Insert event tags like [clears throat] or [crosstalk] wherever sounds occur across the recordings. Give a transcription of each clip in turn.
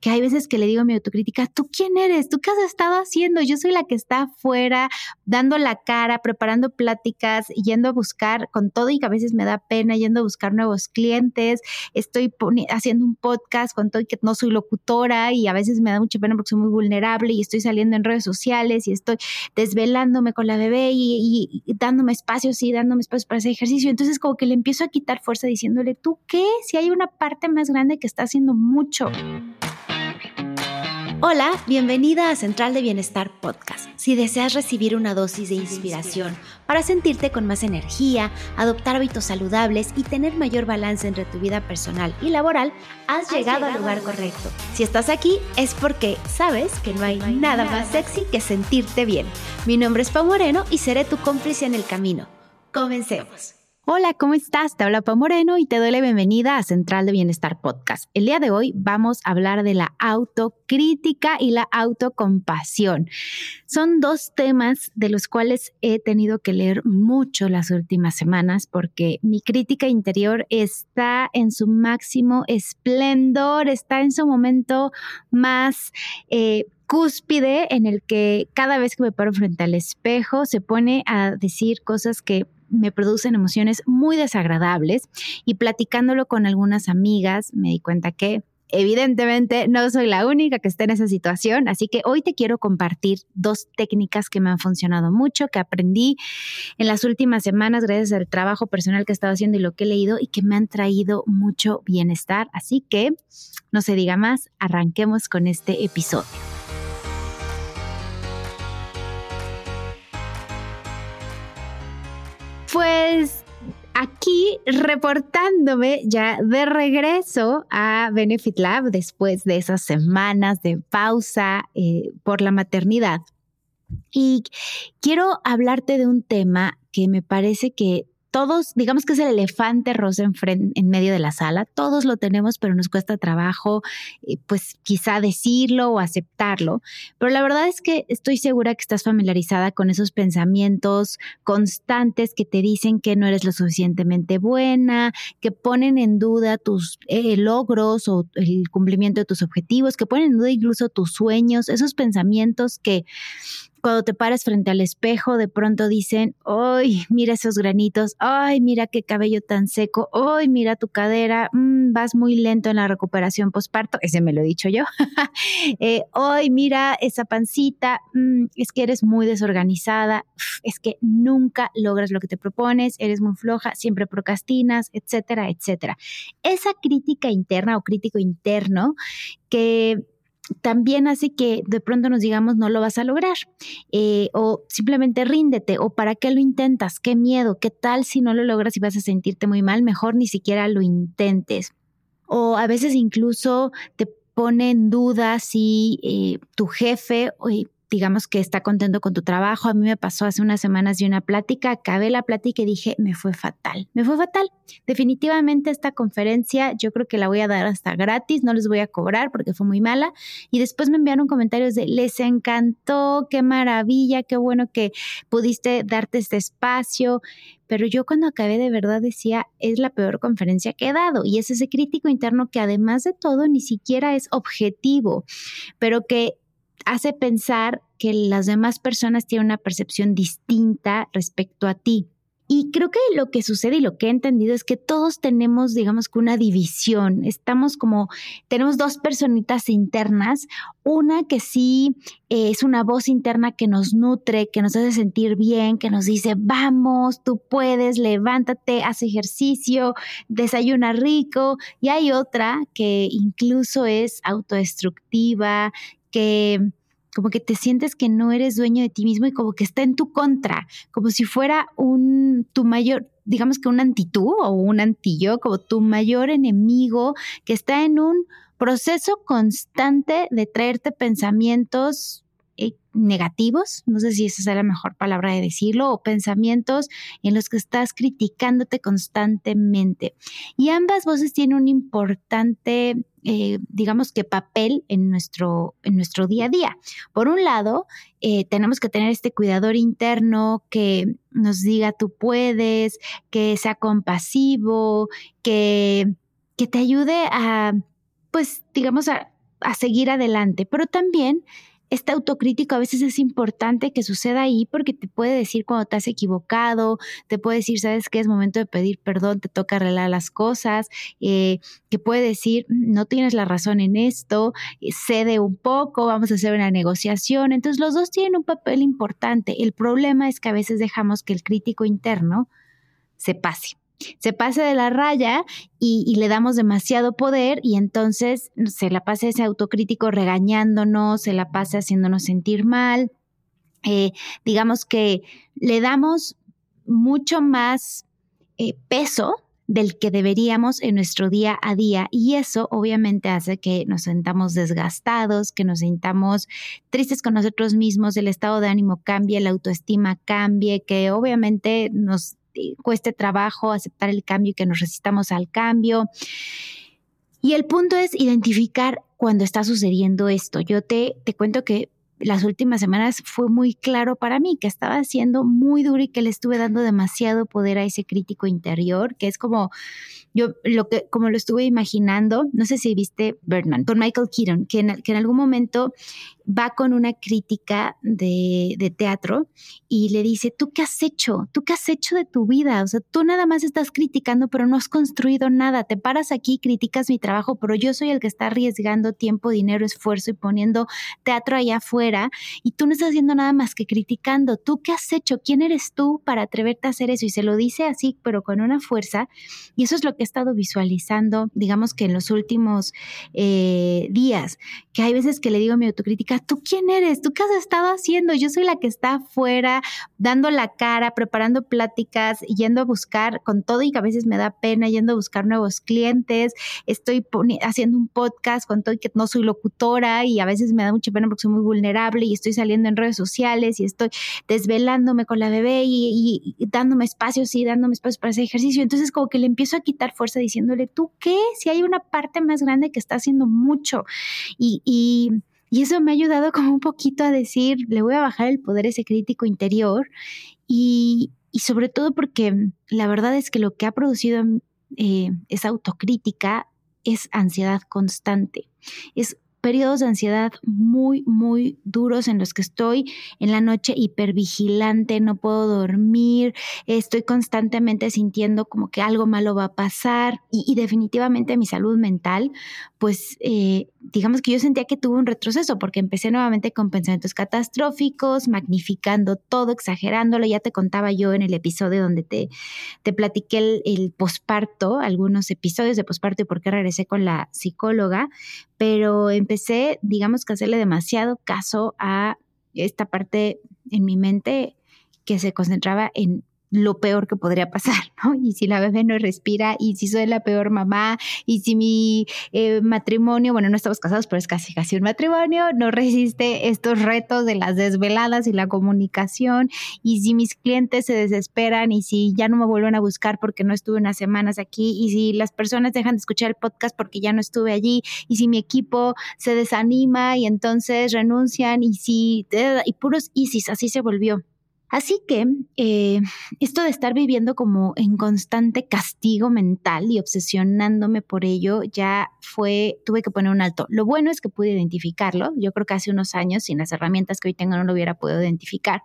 que hay veces que le digo a mi autocrítica, ¿tú quién eres? ¿Tú qué has estado haciendo? Yo soy la que está afuera, dando la cara, preparando pláticas, yendo a buscar con todo y que a veces me da pena, yendo a buscar nuevos clientes, estoy haciendo un podcast con todo y que no soy locutora y a veces me da mucha pena porque soy muy vulnerable y estoy saliendo en redes sociales y estoy desvelándome con la bebé y, dándome espacios y dándome espacios para ese ejercicio. Entonces como que le empiezo a quitar fuerza diciéndole, ¿tú qué? Si hay una parte más grande que está haciendo mucho. Hola, bienvenida a Central de Bienestar Podcast. Si deseas recibir una dosis de inspiración para sentirte con más energía, adoptar hábitos saludables y tener mayor balance entre tu vida personal y laboral, has, llegado, al lugar correcto. Si estás aquí es porque sabes que no hay, nada, más sexy que sentirte bien. Mi nombre es Pau Moreno y seré tu cómplice en el camino. Comencemos. Hola, ¿cómo estás? Te habla Pau Moreno y te doy la bienvenida a Central de Bienestar Podcast. El día de hoy vamos a hablar de la autocrítica y la autocompasión. Son dos temas de los cuales he tenido que leer mucho las últimas semanas porque mi crítica interior está en su máximo esplendor, está en su momento más... Eh, cúspide en el que cada vez que me paro frente al espejo se pone a decir cosas que me producen emociones muy desagradables y platicándolo con algunas amigas me di cuenta que Evidentemente no soy la única que está en esa situación, así que hoy te quiero compartir dos técnicas que me han funcionado mucho, que aprendí en las últimas semanas gracias al trabajo personal que he estado haciendo y lo que he leído y que me han traído mucho bienestar. Así que, no se diga más, arranquemos con este episodio. Pues aquí reportándome ya de regreso a Benefit Lab después de esas semanas de pausa eh, por la maternidad. Y quiero hablarte de un tema que me parece que todos, digamos que es el elefante rosa en, en, medio de la sala, todos lo tenemos, pero nos cuesta trabajo, eh, pues quizá decirlo o aceptarlo. Pero la verdad es que estoy segura que estás familiarizada con esos pensamientos constantes que te dicen que no eres lo suficientemente buena, que ponen en duda tus eh, logros o el cumplimiento de tus objetivos, que ponen en duda incluso tus sueños, esos pensamientos que cuando te paras frente al espejo, de pronto dicen, ¡ay, mira esos granitos! ¡ay, mira qué cabello tan seco! ¡ay, mira tu cadera! Mm, vas muy lento en la recuperación posparto. Ese me lo he dicho yo. [laughs] eh, ¡ay, mira esa pancita! Mm, es que eres muy desorganizada. Es que nunca logras lo que te propones. Eres muy floja, siempre procrastinas, etcétera, etcétera. Esa crítica interna o crítico interno que también hace que de pronto nos digamos no lo vas a lograr eh, o simplemente ríndete o para qué lo intentas, qué miedo, qué tal si no lo logras y vas a sentirte muy mal, mejor ni siquiera lo intentes. O a veces incluso te pone en duda si eh, tu jefe digamos que está contento con tu trabajo. A mí me pasó hace unas semanas de una plática, acabé la plática y dije, me fue fatal, me fue fatal. Definitivamente esta conferencia yo creo que la voy a dar hasta gratis, no les voy a cobrar porque fue muy mala. Y después me enviaron comentarios de, les encantó, qué maravilla, qué bueno que pudiste darte este espacio. Pero yo cuando acabé de verdad decía, es la peor conferencia que he dado. Y es ese crítico interno que además de todo ni siquiera es objetivo, pero que hace pensar que las demás personas tienen una percepción distinta respecto a ti. Y creo que lo que sucede y lo que he entendido es que todos tenemos, digamos que una división. Estamos como, tenemos dos personitas internas. Una que sí eh, es una voz interna que nos nutre, que nos hace sentir bien, que nos dice, vamos, tú puedes, levántate, haz ejercicio, desayuna rico. Y hay otra que incluso es autodestructiva, que como que te sientes que no eres dueño de ti mismo y como que está en tu contra, como si fuera un tu mayor, digamos que un antitú o un antillo, como tu mayor enemigo que está en un proceso constante de traerte pensamientos negativos, no sé si esa es la mejor palabra de decirlo, o pensamientos en los que estás criticándote constantemente. Y ambas voces tienen un importante, eh, digamos que papel en nuestro, en nuestro día a día. Por un lado, eh, tenemos que tener este cuidador interno que nos diga tú puedes, que sea compasivo, que, que te ayude a, pues, digamos, a a seguir adelante, pero también este autocrítico a veces es importante que suceda ahí porque te puede decir cuando te has equivocado, te puede decir, sabes que es momento de pedir perdón, te toca arreglar las cosas, eh, que puede decir, no tienes la razón en esto, eh, cede un poco, vamos a hacer una negociación. Entonces los dos tienen un papel importante. El problema es que a veces dejamos que el crítico interno se pase se pase de la raya y, le damos demasiado poder y entonces se la pasa ese autocrítico regañándonos, se la pasa haciéndonos sentir mal. Eh, digamos que le damos mucho más eh, peso del que deberíamos en nuestro día a día y eso obviamente hace que nos sentamos desgastados, que nos sintamos tristes con nosotros mismos, el estado de ánimo cambie, la autoestima cambie, que obviamente nos cueste trabajo aceptar el cambio y que nos resistamos al cambio. Y el punto es identificar cuando está sucediendo esto. Yo te, te cuento que las últimas semanas fue muy claro para mí que estaba siendo muy duro y que le estuve dando demasiado poder a ese crítico interior, que es como yo lo que como lo estuve imaginando, no sé si viste Birdman con Michael Keaton, que en, que en algún momento va con una crítica de, teatro y le dice, ¿tú qué has hecho? ¿Tú qué has hecho de tu vida? O sea, tú nada más estás criticando, pero no has construido nada. Te paras aquí, criticas mi trabajo, pero yo soy el que está arriesgando tiempo, dinero, esfuerzo y poniendo teatro allá afuera y tú no estás haciendo nada más que criticando. ¿Tú qué has hecho? ¿Quién eres tú para atreverte a hacer eso? Y se lo dice así, pero con una fuerza. Y eso es lo que he estado visualizando, digamos que en los últimos eh, días, que hay veces que le digo a mi autocrítica, ¿tú quién eres? ¿Tú qué has estado haciendo? Yo soy la que está afuera, dando la cara, preparando pláticas, yendo a buscar con todo y que a veces me da pena, yendo a buscar nuevos clientes, estoy haciendo un podcast con todo y que no soy locutora y a veces me da mucha pena porque soy muy vulnerable y estoy saliendo en redes sociales y estoy desvelándome con la bebé y, dándome espacios y dándome espacios para hacer ejercicio. Entonces como que le empiezo a quitar fuerza diciéndole, ¿tú qué? Si hay una parte más grande que está haciendo mucho y, y y eso me ha ayudado como un poquito a decir, le voy a bajar el poder ese crítico interior y, y sobre todo porque la verdad es que lo que ha producido eh, esa autocrítica es ansiedad constante, es periodos de ansiedad muy, muy duros en los que estoy en la noche hipervigilante, no puedo dormir, estoy constantemente sintiendo como que algo malo va a pasar y, definitivamente mi salud mental, pues eh, digamos que yo sentía que tuve un retroceso porque empecé nuevamente con pensamientos catastróficos, magnificando todo, exagerándolo. Ya te contaba yo en el episodio donde te, te platiqué el, el posparto, algunos episodios de posparto y por qué regresé con la psicóloga, pero empecé, digamos que hacerle demasiado caso a esta parte en mi mente que se concentraba en lo peor que podría pasar, [laughs] ¿no? Y si la bebé no respira, y si soy la peor mamá, y si mi eh, matrimonio, bueno, no estamos casados, pero es casi casi un matrimonio, no resiste estos retos de las desveladas y la comunicación, y si mis clientes se desesperan, y si ya no me vuelven a buscar porque no estuve unas semanas aquí, y si las personas dejan de escuchar el podcast porque ya no estuve allí, y si mi equipo se desanima y entonces renuncian, y si, y puros ISIS, así se volvió. Así que eh, esto de estar viviendo como en constante castigo mental y obsesionándome por ello ya fue, tuve que poner un alto. Lo bueno es que pude identificarlo. Yo creo que hace unos años, sin las herramientas que hoy tengo, no lo hubiera podido identificar.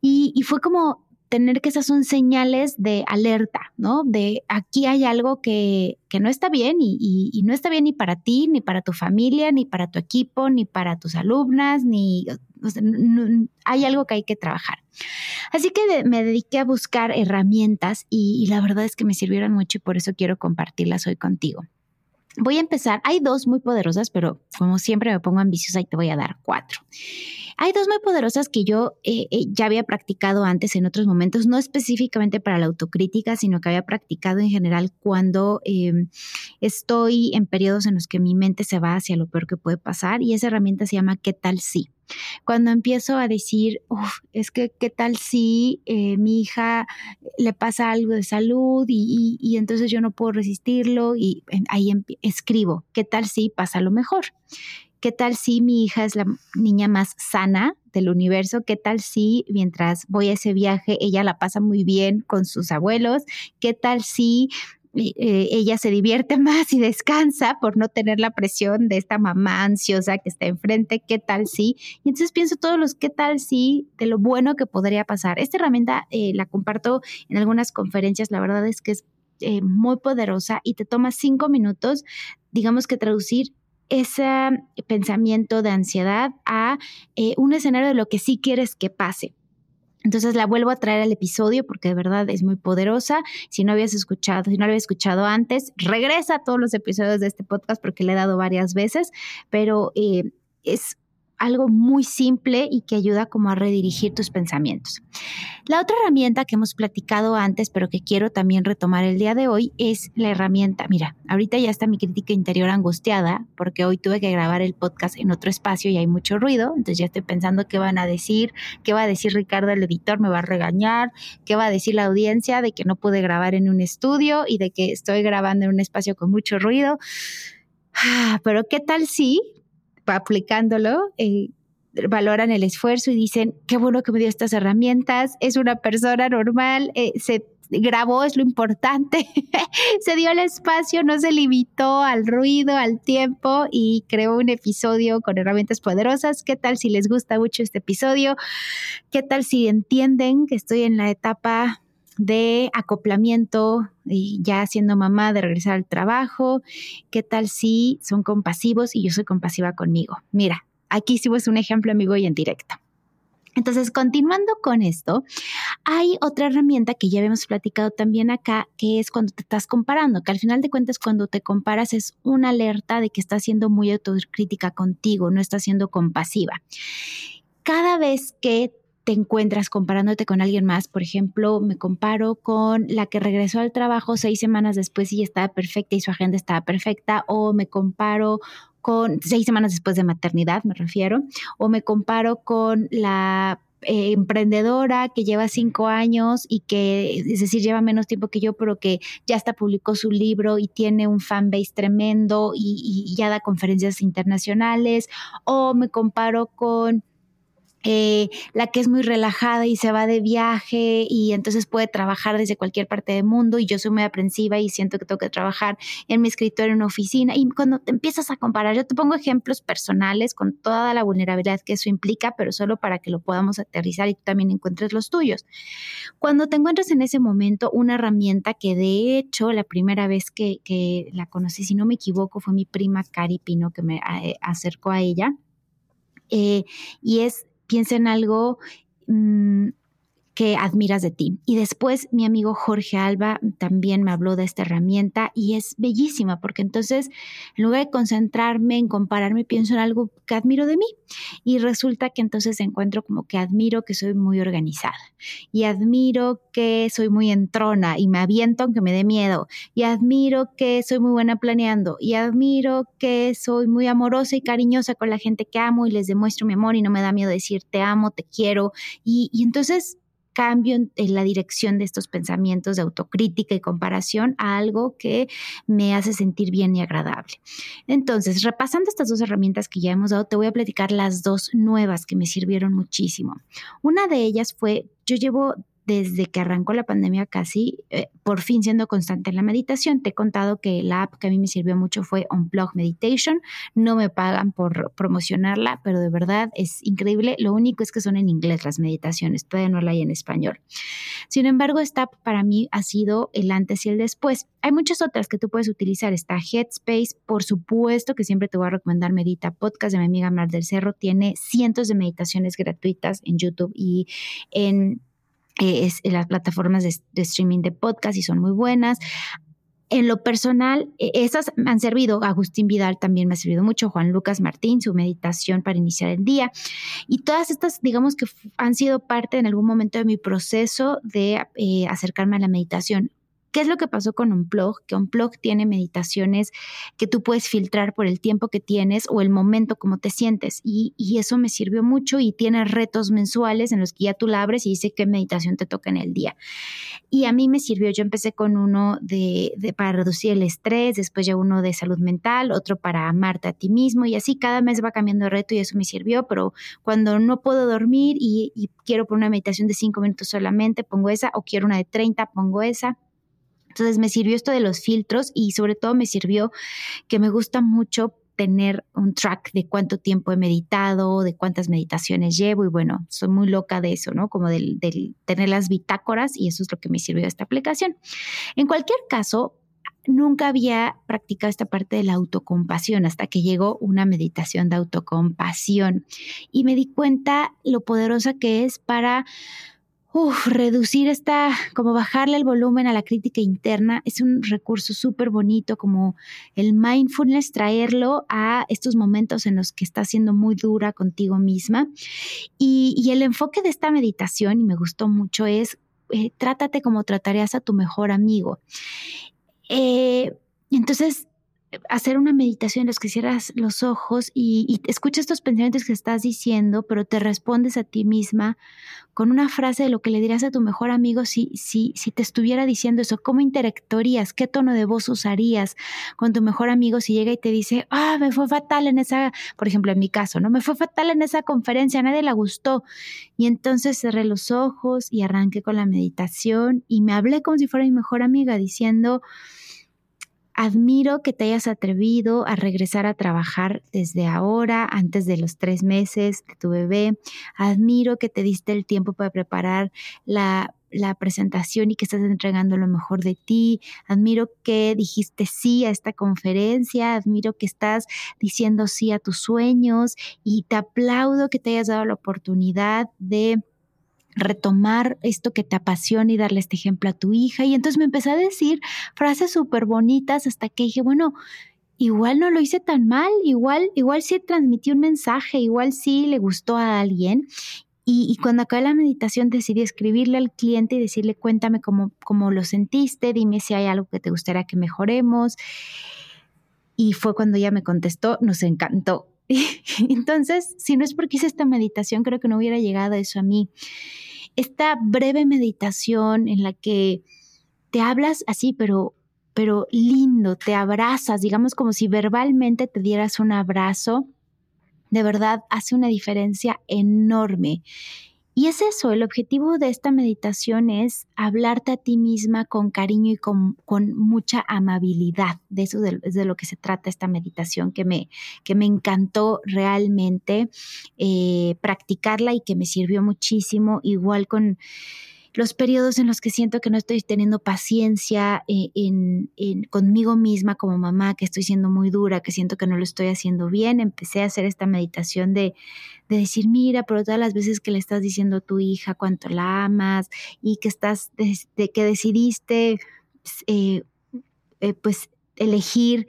Y, y fue como tener que esas son señales de alerta, ¿no? De aquí hay algo que, que no está bien y, y, no está bien ni para ti, ni para tu familia, ni para tu equipo, ni para tus alumnas, ni hay algo que hay que trabajar. Así que me dediqué a buscar herramientas y, y la verdad es que me sirvieron mucho y por eso quiero compartirlas hoy contigo. Voy a empezar, hay dos muy poderosas, pero como siempre me pongo ambiciosa y te voy a dar cuatro. Hay dos muy poderosas que yo eh, eh, ya había practicado antes en otros momentos, no específicamente para la autocrítica, sino que había practicado en general cuando em, estoy en periodos en los que mi mente se va hacia lo peor que puede pasar y esa herramienta se llama ¿qué tal si? Cuando empiezo a decir, es que qué tal si eh, mi hija le pasa algo de salud y, y, entonces yo no puedo resistirlo y ahí escribo, ¿qué tal si pasa lo mejor? ¿Qué tal si mi hija es la niña más sana del universo? ¿Qué tal si mientras voy a ese viaje ella la pasa muy bien con sus abuelos? ¿Qué tal si ella se divierte [laughs] más y descansa por no tener la presión de esta mamá ansiosa que está enfrente, qué tal si. Y entonces pienso todos los qué tal si de lo bueno que podría pasar. Esta herramienta eh, la comparto en algunas conferencias, la verdad es que es eh, muy poderosa y te toma cinco minutos, digamos que traducir ese pensamiento de ansiedad a un escenario de lo que sí quieres que pase. Entonces la vuelvo a traer al episodio porque de verdad es muy poderosa. Si no habías escuchado, si no lo habías escuchado antes, regresa a todos los episodios de este podcast porque le he dado varias veces, pero eh, es algo muy simple y que ayuda como a redirigir tus pensamientos. La otra herramienta que hemos platicado antes, pero que quiero también retomar el día de hoy, es la herramienta, mira, ahorita ya está mi crítica interior angustiada porque hoy tuve que grabar el podcast en otro espacio y hay mucho ruido, entonces ya estoy pensando qué van a decir, qué va a decir Ricardo el editor, me va a regañar, qué va a decir la audiencia de que no pude grabar en un estudio y de que estoy grabando en un espacio con mucho ruido. Ah, pero qué tal si aplicándolo, eh, valoran el esfuerzo y dicen, qué bueno que me dio estas herramientas, es una persona normal, eh, se grabó, es lo importante, [laughs] se dio el espacio, no se limitó al ruido, al tiempo y creó un episodio con herramientas poderosas. ¿Qué tal si les gusta mucho este episodio? ¿Qué tal si entienden que estoy en la etapa de acoplamiento y ya siendo mamá de regresar al trabajo, ¿qué tal si son compasivos y yo soy compasiva conmigo? Mira, aquí hicimos un ejemplo amigo y en directo. Entonces, continuando con esto, hay otra herramienta que ya habíamos platicado también acá, que es cuando te estás comparando, que al final de cuentas cuando te comparas es una alerta de que estás siendo muy autocrítica contigo, no estás siendo compasiva. Cada vez que te encuentras comparándote con alguien más. Por ejemplo, me comparo con la que regresó al trabajo seis semanas después y estaba perfecta y su agenda estaba perfecta, o me comparo con seis semanas después de maternidad, me refiero, o me comparo con la eh, emprendedora que lleva cinco años y que, es decir, lleva menos tiempo que yo, pero que ya hasta publicó su libro y tiene un fanbase tremendo y, y ya da conferencias internacionales, o me comparo con eh, la que es muy relajada y se va de viaje y entonces puede trabajar desde cualquier parte del mundo y yo soy muy aprensiva y siento que tengo que trabajar en mi escritorio en una oficina y cuando te empiezas a comparar, yo te pongo ejemplos personales con toda la vulnerabilidad que eso implica, pero solo para que lo podamos aterrizar y tú también encuentres los tuyos. Cuando te encuentres en ese momento una herramienta que de hecho la primera vez que, que la conocí, si no me equivoco, fue mi prima Cari Pino que me eh, acercó a ella. Eh, y es piensa en algo mm, que admiras de ti. Y después mi amigo Jorge Alba también me habló de esta herramienta y es bellísima porque entonces en lugar de concentrarme en compararme, pienso en algo que admiro de mí y resulta que entonces encuentro como que admiro que soy muy organizada y admiro que soy muy entrona y me aviento aunque me dé miedo y admiro que soy muy buena planeando y admiro que soy muy amorosa y cariñosa con la gente que amo y les demuestro mi amor y no me da miedo decir te amo, te quiero y, y entonces cambio en, la dirección de estos pensamientos de autocrítica y comparación a algo que me hace sentir bien y agradable. Entonces, repasando estas dos herramientas que ya hemos dado, te voy a platicar las dos nuevas que me sirvieron muchísimo. Una de ellas fue, yo llevo desde que arrancó la pandemia casi, eh, por fin siendo constante en la meditación. Te he contado que la app que a mí me sirvió mucho fue Unplug Meditation. No me pagan por promocionarla, pero de verdad es increíble. Lo único es que son en inglés las meditaciones, todavía no la hay en español. Sin embargo, esta app para mí ha sido el antes y el después. Hay muchas otras que tú puedes utilizar. Está Headspace, por supuesto que siempre te voy a recomendar Medita Podcast de mi amiga Mar del Cerro. Tiene cientos de meditaciones gratuitas en YouTube y en es, las plataformas de, streaming de podcast y son muy buenas. En lo personal, e, esas me han servido. Agustín Vidal también me ha servido mucho. Juan Lucas Martín, su meditación para iniciar el día. Y todas estas, digamos que han sido parte en algún momento de mi proceso de eh, acercarme a la meditación. ¿Qué es lo que pasó con Unplug? Que Unplug tiene meditaciones que tú puedes filtrar por el tiempo que tienes o el momento como te sientes. Y, eso me sirvió mucho y tiene retos mensuales en los que ya tú la abres y dice qué meditación te toca en el día. Y a mí me sirvió, yo empecé con uno de, para reducir el estrés, después ya uno de salud mental, otro para amarte a ti mismo y así cada mes va cambiando el reto y eso me sirvió, pero cuando no puedo dormir y, quiero poner una meditación de cinco minutos solamente, pongo esa o quiero una de 30, pongo esa Entonces me sirvió esto de los filtros y sobre todo me sirvió que me gusta mucho tener un track de cuánto tiempo he meditado, de cuántas meditaciones llevo y bueno, soy muy loca de eso, ¿no? Como del, tener las bitácoras y eso es lo que me sirvió esta aplicación. En cualquier caso, nunca había practicado esta parte de la autocompasión hasta que llegó una meditación de autocompasión y me di cuenta lo poderosa que es para Uf, reducir esta, como bajarle el volumen a la crítica interna, es un recurso súper bonito, como el mindfulness, traerlo a estos momentos en los que estás siendo muy dura contigo misma. Y, el enfoque de esta meditación, y me gustó mucho, es eh, trátate como tratarías a tu mejor amigo. Eh, entonces, hacer una meditación en los que cierras los ojos y, y escuchas estos pensamientos que estás diciendo, pero te respondes a ti misma con una frase de lo que le dirías a tu mejor amigo si, si, si te estuviera diciendo eso, cómo interactuarías, qué tono de voz usarías con tu mejor amigo si llega y te dice, ah, me fue fatal en esa, por ejemplo, en mi caso, ¿no? Me fue fatal en esa conferencia, a nadie le gustó. Y entonces cerré los ojos y arranqué con la meditación y me hablé como si fuera mi mejor amiga diciendo, Admiro que te hayas atrevido a regresar a trabajar desde ahora, antes de los tres meses de tu bebé. Admiro que te diste el tiempo para preparar la, la presentación y que estás entregando lo mejor de ti. Admiro que dijiste sí a esta conferencia. Admiro que estás diciendo sí a tus sueños y te aplaudo que te hayas dado la oportunidad de retomar esto que te apasiona y darle este ejemplo a tu hija. Y entonces me empecé a decir frases súper bonitas hasta que dije, bueno, igual no lo hice tan mal, igual, igual sí transmití un mensaje, igual sí le gustó a alguien. Y, cuando acabé la meditación decidí escribirle al cliente y decirle, cuéntame cómo, cómo lo sentiste, dime si hay algo que te gustaría que mejoremos. Y fue cuando ella me contestó, nos encantó. [laughs] Entonces, si no es porque hice esta meditación, creo que no hubiera llegado eso a mí esta breve meditación en la que te hablas así, pero, pero lindo, te abrazas, digamos como si verbalmente te dieras un abrazo, de verdad hace una diferencia enorme. Y es eso, el objetivo de esta meditación es hablarte a ti misma con cariño y con, mucha amabilidad. De eso es de lo que se trata esta meditación, que me, que me encantó realmente eh, practicarla y que me sirvió muchísimo, igual con los periodos en los que siento que no estoy teniendo paciencia eh, en, conmigo misma como mamá, que estoy siendo muy dura, que siento que no lo estoy haciendo bien, empecé a hacer esta meditación de, decir, mira, pero todas las veces que le estás diciendo a tu hija cuánto la amas y que estás, de, que decidiste, eh, eh, pues elegir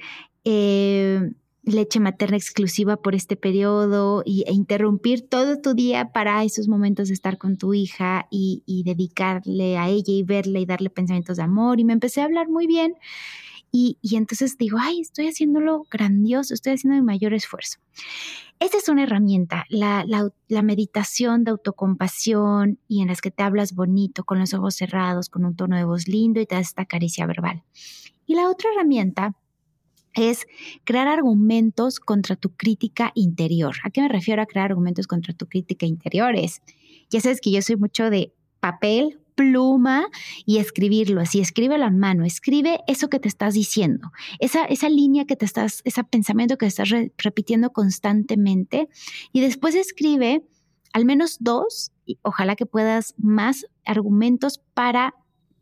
leche materna exclusiva por este periodo y, e interrumpir todo tu día para esos momentos de estar con tu hija y, dedicarle a ella y verle y darle pensamientos de amor. Y me empecé a hablar muy bien. Y, entonces digo, ay, estoy haciéndolo grandioso, estoy haciendo mi mayor esfuerzo. Esta es una herramienta, la, la, meditación de autocompasión y en las que te hablas bonito, con los ojos cerrados, con un tono de voz lindo y te das esta caricia verbal. Y la otra herramienta es crear argumentos contra tu crítica interior. ¿A qué me refiero a crear argumentos contra tu crítica interior? Es, ya sabes que yo soy mucho de papel, pluma y escribirlo así, escribe la mano, escribe eso que te estás diciendo, esa, esa línea que te estás, ese pensamiento que estás repitiendo constantemente y después escribe al menos dos, ojalá que puedas más argumentos para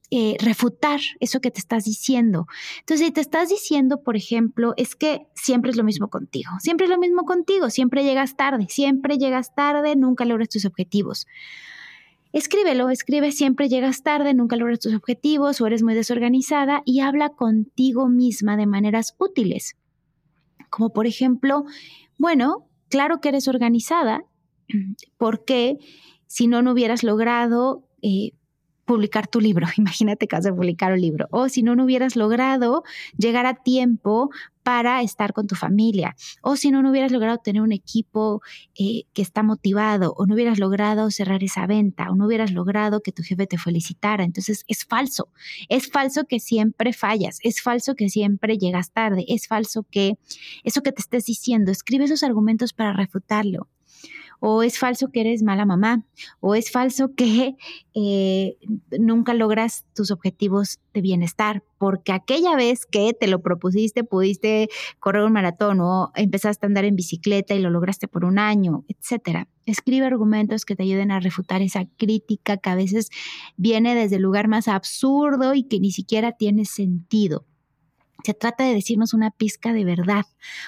eh, refutar eso que te estás diciendo. Entonces, si te estás diciendo, por ejemplo, es que siempre es lo mismo contigo, siempre es lo mismo contigo, siempre llegas tarde, siempre llegas tarde, nunca logras tus objetivos. Escríbelo, escribe siempre llegas tarde, nunca logras tus objetivos o eres muy desorganizada y habla contigo misma de maneras útiles. Como por ejemplo, bueno, claro que eres organizada, [clears throat] porque si no, no hubieras logrado eh, publicar tu libro. [laughs] Imagínate que vas a publicar un libro. O si no, no hubieras logrado llegar a tiempo para estar con tu familia. O si no, no hubieras logrado tener un equipo eh, que está motivado. O no hubieras logrado cerrar esa venta. O no hubieras logrado que tu jefe te felicitara. Entonces es falso. Es falso que siempre fallas. Es falso que siempre llegas tarde. Es falso que eso que te estés diciendo, escribe esos argumentos para refutarlo. O es falso que eres mala mamá, o es falso que [laughs] eh, nunca logras tus objetivos de bienestar, porque aquella vez que te lo propusiste, pudiste correr un maratón o empezaste a andar en bicicleta y lo lograste por un año, etcétera. Escribe argumentos que te ayuden a refutar esa crítica que a veces viene desde el lugar más absurdo y que ni siquiera tiene sentido. Se trata de decirnos una pizca de verdad,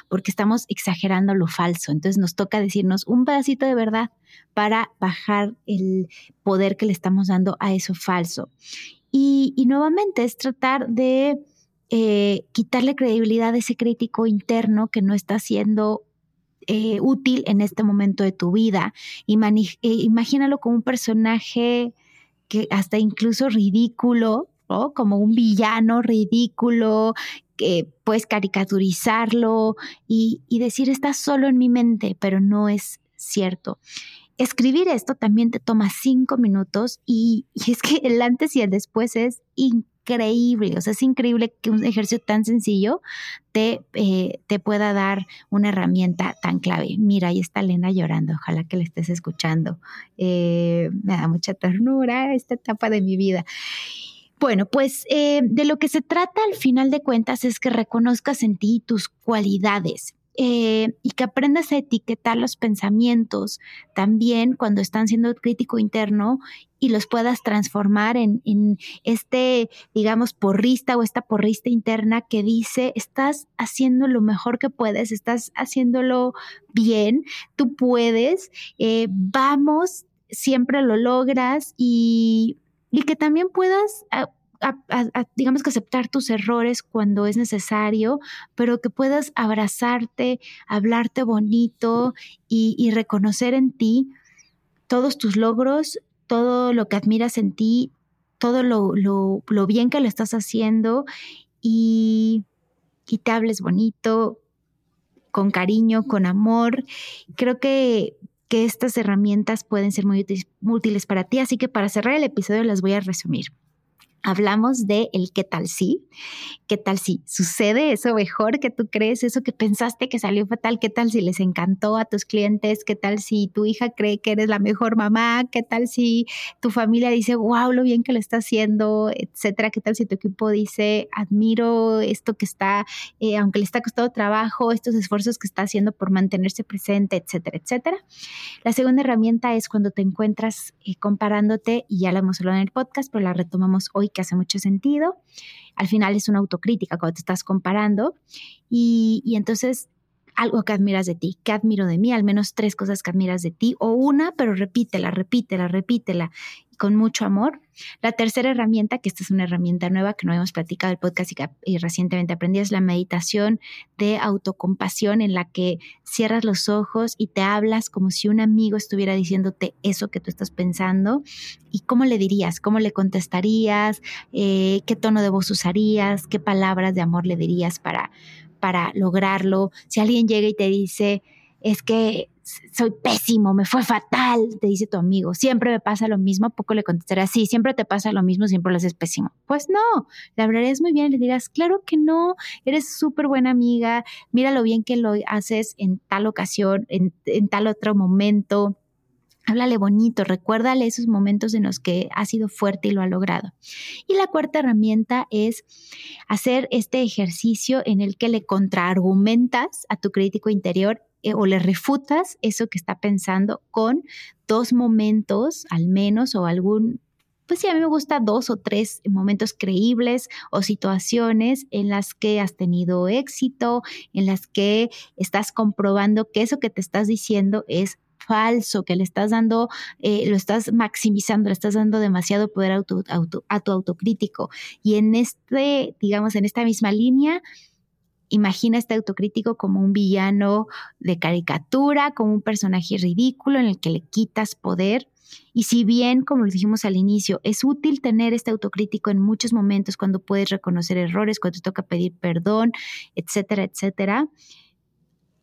porque estamos exagerando lo falso. Entonces nos toca decirnos un pedacito de verdad para bajar el poder que le estamos dando a eso falso. Y, nuevamente es tratar de eh, quitarle credibilidad a ese crítico interno que no está siendo eh, útil en este momento de tu vida. Eh, imagínalo como un personaje que hasta incluso ridículo, como un villano ridículo, que puedes caricaturizarlo y, decir, está solo en mi mente, pero no es cierto. Escribir esto también te toma cinco minutos y, es que el antes y el después es increíble. O sea, es increíble que un ejercicio tan sencillo te, eh, te pueda dar una herramienta tan clave. Mira, ahí está Elena llorando. Ojalá que la estés escuchando. Eh, me da mucha ternura esta etapa de mi vida. Bueno, pues eh, de lo que se trata al final de cuentas es que reconozcas en ti tus cualidades. Eh, y que aprendas a etiquetar los pensamientos también cuando están siendo crítico interno y los puedas transformar en, este, digamos, porrista o esta porrista interna que dice, estás haciendo lo mejor que puedes, estás haciéndolo bien, tú puedes, eh, vamos, siempre lo logras y y que también puedas, digamos que aceptar tus errores cuando es necesario, pero que puedas abrazarte, hablarte bonito y, reconocer en ti todos tus logros, todo lo que admiras en ti, todo lo, lo, bien que lo estás haciendo y, y te hables bonito, con cariño, con amor. Creo que que estas herramientas pueden ser muy útiles, para ti. Así que para cerrar el episodio las voy a resumir hablamos de el qué tal si, qué tal si sucede eso mejor que tú crees, eso que pensaste que salió fatal, qué tal si les encantó a tus clientes, qué tal si tu hija cree que eres la mejor mamá, qué tal si tu familia dice, wow, lo bien que lo está haciendo, etcétera, qué tal si tu equipo dice, admiro esto que está, eh, aunque le está costando trabajo, estos esfuerzos que está haciendo por mantenerse presente, etcétera, etcétera. La segunda herramienta es cuando te encuentras eh, comparándote, y ya la hemos hablado en el podcast, pero la retomamos hoy que hace mucho sentido. Al final es una autocrítica cuando te estás comparando y, y entonces algo que admiras de ti, que admiro de mí, al menos tres cosas que admiras de ti o una, pero repítela, repítela, repítela con mucho amor. La tercera herramienta, que esta es una herramienta nueva que no hemos platicado el podcast y que recientemente aprendí, es la meditación de autocompasión en la que cierras los ojos y te hablas como si un amigo estuviera diciéndote eso que tú estás pensando. ¿Y cómo le dirías? ¿Cómo le contestarías? Eh, ¿Qué tono de voz usarías? ¿Qué palabras de amor le dirías para, para lograrlo? Si alguien llega y te dice, es que soy pésimo, me fue fatal, te dice tu amigo, siempre me pasa lo mismo, poco le contestarás, sí, siempre te pasa lo mismo, siempre lo haces pésimo. Pues no, le hablarías muy bien y le dirás, claro que no, eres súper buena amiga, mira lo bien que lo haces en tal ocasión, en, en tal otro momento. Háblale bonito, recuérdale esos momentos en los que ha sido fuerte y lo ha logrado. Y la cuarta herramienta es hacer este ejercicio en el que le contraargumentas a tu crítico interior eh, o le refutas eso que está pensando con dos momentos al menos o algún pues sí, a mí me gusta dos o tres momentos creíbles o situaciones en las que has tenido éxito, en las que estás comprobando que eso que te estás diciendo es falso, que le estás dando, eh, lo estás maximizando, le estás dando demasiado poder a tu autocrítico. Y en este, digamos, en esta misma línea, imagina este autocrítico como un villano de caricatura, como un personaje ridículo en el que le quitas poder. Y si bien, como lo dijimos al inicio, es útil tener este autocrítico en muchos momentos cuando puedes reconocer errores, cuando te toca pedir perdón, etcétera, etcétera,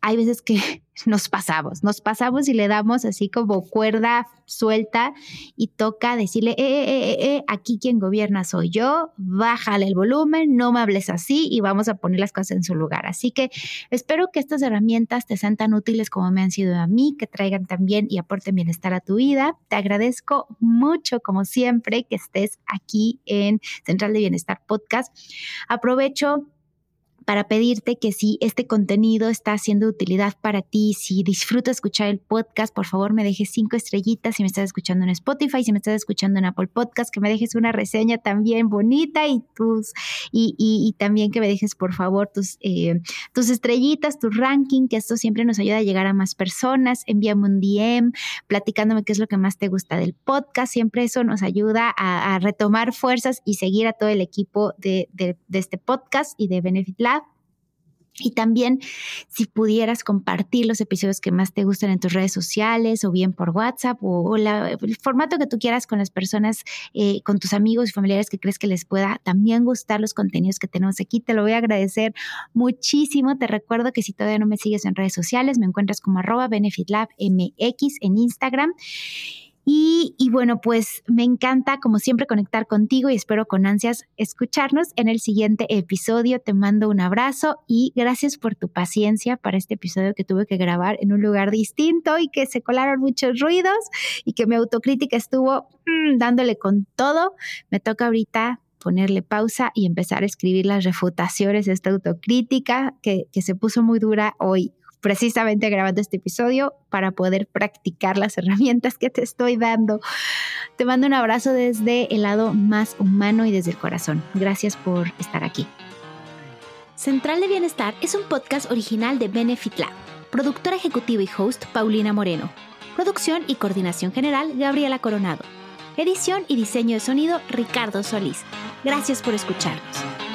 hay veces que nos pasamos, nos pasamos y le damos así como cuerda suelta y toca decirle, eh, eh, eh, eh, eh aquí quien gobierna soy yo, bájale el volumen, no me hables así y vamos a poner las cosas en su lugar. Así que espero que estas herramientas te sean tan útiles como me han sido a mí, que traigan también y aporten bienestar a tu vida. Te agradezco mucho, como siempre, que estés aquí en Central de Bienestar Podcast. Aprovecho para pedirte que si este contenido está haciendo utilidad para ti, si disfrutas escuchar el podcast, por favor me dejes cinco estrellitas si me estás escuchando en Spotify, si me estás escuchando en Apple Podcast, que me dejes una reseña también bonita y tus y, y, también que me dejes por favor tus, eh, tus estrellitas, tu ranking, que esto siempre nos ayuda a llegar a más personas. Envíame un DM platicándome qué es lo que más te gusta del podcast. Siempre eso nos ayuda a, retomar fuerzas y seguir a todo el equipo de, de, de este podcast y de Benefit Lab y también si pudieras compartir los episodios que más te gustan en tus redes sociales o bien por WhatsApp o, el formato que tú quieras con las personas, eh, con tus amigos y familiares que crees que les pueda también gustar los contenidos que tenemos aquí, te lo voy a agradecer muchísimo. Te recuerdo que si todavía no me sigues en redes sociales, me encuentras como arroba benefitlabmx en Instagram. Y, bueno, pues me encanta como siempre conectar contigo y espero con ansias escucharnos en el siguiente episodio. Te mando un abrazo y gracias por tu paciencia para este episodio que tuve que grabar en un lugar distinto y que se colaron muchos ruidos y que mi autocrítica estuvo mm, dándole con todo. Me toca ahorita ponerle pausa y empezar a escribir las refutaciones de esta autocrítica que, que se puso muy dura hoy precisamente grabando este episodio para poder practicar las herramientas que te estoy dando. Te mando un abrazo desde el lado más humano y desde el corazón. Gracias por estar aquí. Central de Bienestar es un podcast original de Benefit Lab. Productora ejecutiva y host Paulina Moreno. Producción y coordinación general Gabriela Coronado. Edición y diseño de sonido Ricardo Solís. Gracias por escucharnos.